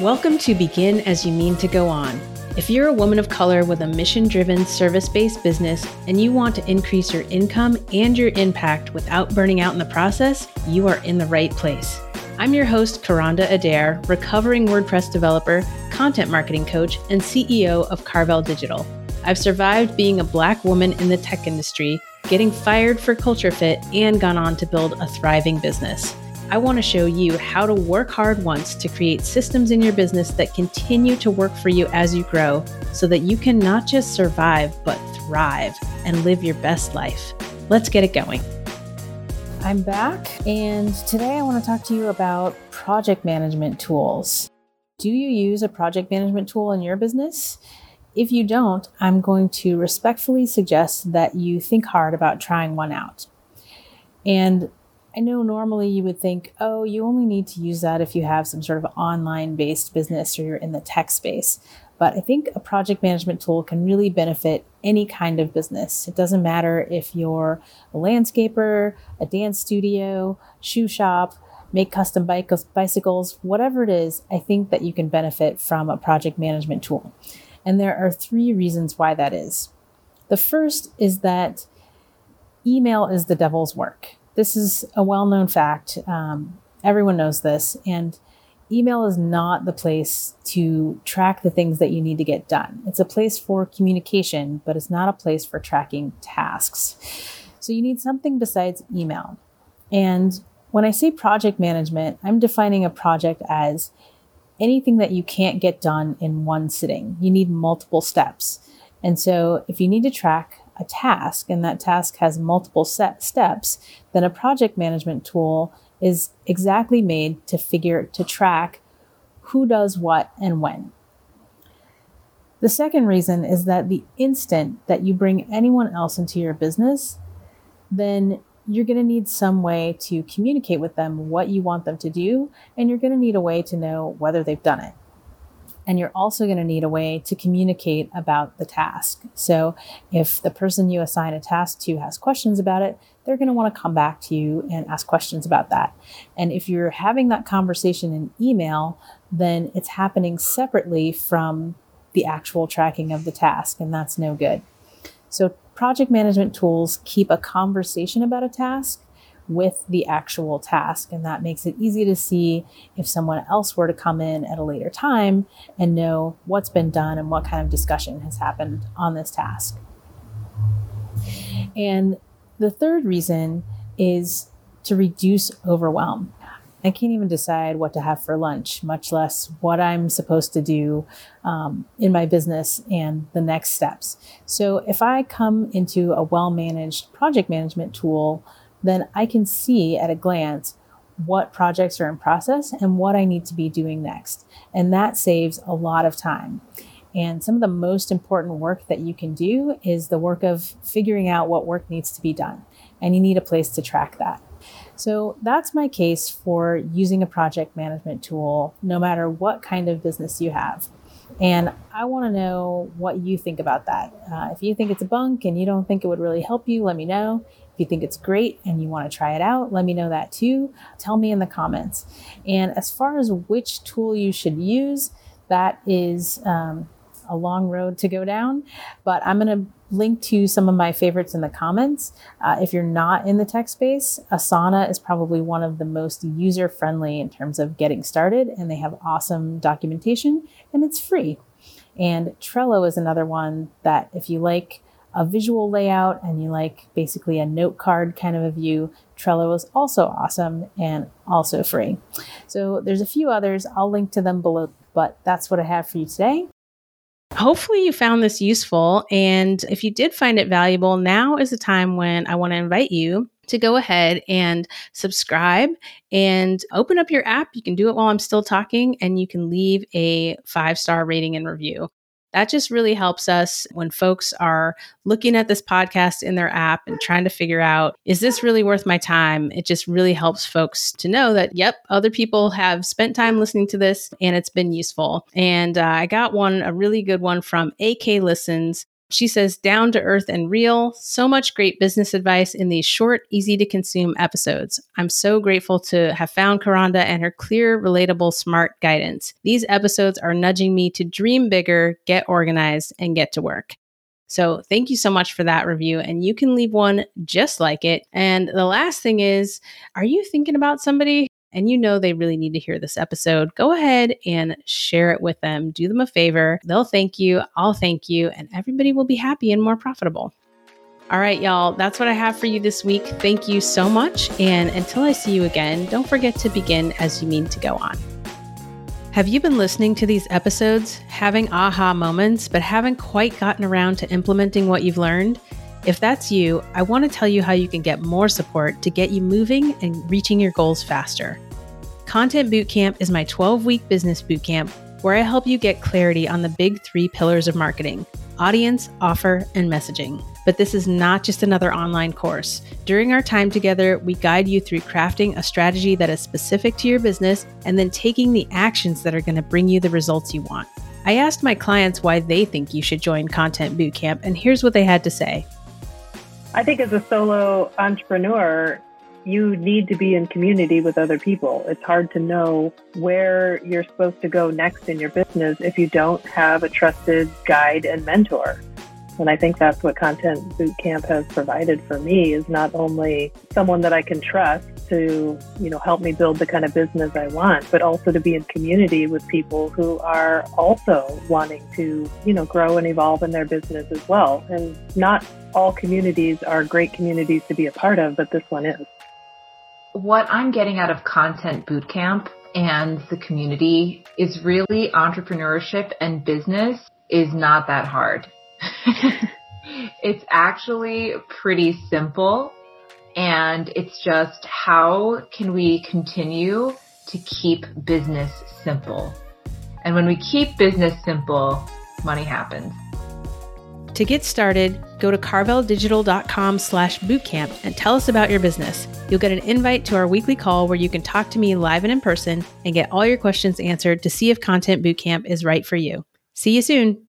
Welcome to Begin As You Mean to Go On. If you're a woman of color with a mission driven, service based business and you want to increase your income and your impact without burning out in the process, you are in the right place. I'm your host, Karanda Adair, recovering WordPress developer, content marketing coach, and CEO of Carvel Digital. I've survived being a Black woman in the tech industry, getting fired for culture fit, and gone on to build a thriving business. I want to show you how to work hard once to create systems in your business that continue to work for you as you grow so that you can not just survive, but thrive and live your best life. Let's get it going. I'm back, and today I want to talk to you about project management tools. Do you use a project management tool in your business? If you don't, I'm going to respectfully suggest that you think hard about trying one out. And I know normally you would think, oh, you only need to use that if you have some sort of online based business or you're in the tech space. But I think a project management tool can really benefit any kind of business. It doesn't matter if you're a landscaper, a dance studio, shoe shop, make custom bike- bicycles, whatever it is, I think that you can benefit from a project management tool. And there are three reasons why that is. The first is that email is the devil's work. This is a well known fact. Um, everyone knows this. And email is not the place to track the things that you need to get done. It's a place for communication, but it's not a place for tracking tasks. So you need something besides email. And when I say project management, I'm defining a project as anything that you can't get done in one sitting. You need multiple steps. And so if you need to track a task and that task has multiple set steps, then a project management tool is exactly made to figure to track who does what and when. The second reason is that the instant that you bring anyone else into your business, then you're going to need some way to communicate with them what you want them to do, and you're going to need a way to know whether they've done it. And you're also going to need a way to communicate about the task. So, if the person you assign a task to has questions about it, they're going to want to come back to you and ask questions about that. And if you're having that conversation in email, then it's happening separately from the actual tracking of the task, and that's no good. So, project management tools keep a conversation about a task with the actual task. And that makes it easy to see if someone else were to come in at a later time and know what's been done and what kind of discussion has happened on this task. And the third reason is to reduce overwhelm. I can't even decide what to have for lunch, much less what I'm supposed to do um, in my business and the next steps. So, if I come into a well managed project management tool, then I can see at a glance what projects are in process and what I need to be doing next. And that saves a lot of time. And some of the most important work that you can do is the work of figuring out what work needs to be done. And you need a place to track that. So that's my case for using a project management tool, no matter what kind of business you have. And I want to know what you think about that. Uh, if you think it's a bunk and you don't think it would really help you, let me know. If you think it's great and you want to try it out, let me know that too. Tell me in the comments. And as far as which tool you should use, that is um, a long road to go down. But I'm going to link to some of my favorites in the comments. Uh, if you're not in the tech space, Asana is probably one of the most user friendly in terms of getting started, and they have awesome documentation and it's free. And Trello is another one that if you like a visual layout and you like basically a note card kind of a view, Trello is also awesome and also free. So there's a few others. I'll link to them below, but that's what I have for you today. Hopefully, you found this useful. And if you did find it valuable, now is the time when I want to invite you to go ahead and subscribe and open up your app. You can do it while I'm still talking, and you can leave a five star rating and review that just really helps us when folks are looking at this podcast in their app and trying to figure out, is this really worth my time? It just really helps folks to know that, yep, other people have spent time listening to this and it's been useful. And uh, I got one, a really good one from AK Listens. She says, down to earth and real. So much great business advice in these short, easy to consume episodes. I'm so grateful to have found Karanda and her clear, relatable, smart guidance. These episodes are nudging me to dream bigger, get organized, and get to work. So thank you so much for that review. And you can leave one just like it. And the last thing is, are you thinking about somebody and you know they really need to hear this episode, go ahead and share it with them. Do them a favor. They'll thank you. I'll thank you, and everybody will be happy and more profitable. All right, y'all, that's what I have for you this week. Thank you so much. And until I see you again, don't forget to begin as you mean to go on. Have you been listening to these episodes, having aha moments, but haven't quite gotten around to implementing what you've learned? If that's you, I want to tell you how you can get more support to get you moving and reaching your goals faster. Content Bootcamp is my 12 week business bootcamp where I help you get clarity on the big three pillars of marketing audience, offer, and messaging. But this is not just another online course. During our time together, we guide you through crafting a strategy that is specific to your business and then taking the actions that are going to bring you the results you want. I asked my clients why they think you should join Content Bootcamp, and here's what they had to say. I think as a solo entrepreneur, you need to be in community with other people. It's hard to know where you're supposed to go next in your business if you don't have a trusted guide and mentor. And I think that's what Content Bootcamp has provided for me is not only someone that I can trust to, you know, help me build the kind of business I want, but also to be in community with people who are also wanting to, you know, grow and evolve in their business as well. And not all communities are great communities to be a part of, but this one is. What I'm getting out of Content Bootcamp and the community is really entrepreneurship and business is not that hard. it's actually pretty simple and it's just how can we continue to keep business simple? And when we keep business simple, money happens. To get started, go to carveldigital.com slash bootcamp and tell us about your business. You'll get an invite to our weekly call where you can talk to me live and in person and get all your questions answered to see if Content Bootcamp is right for you. See you soon.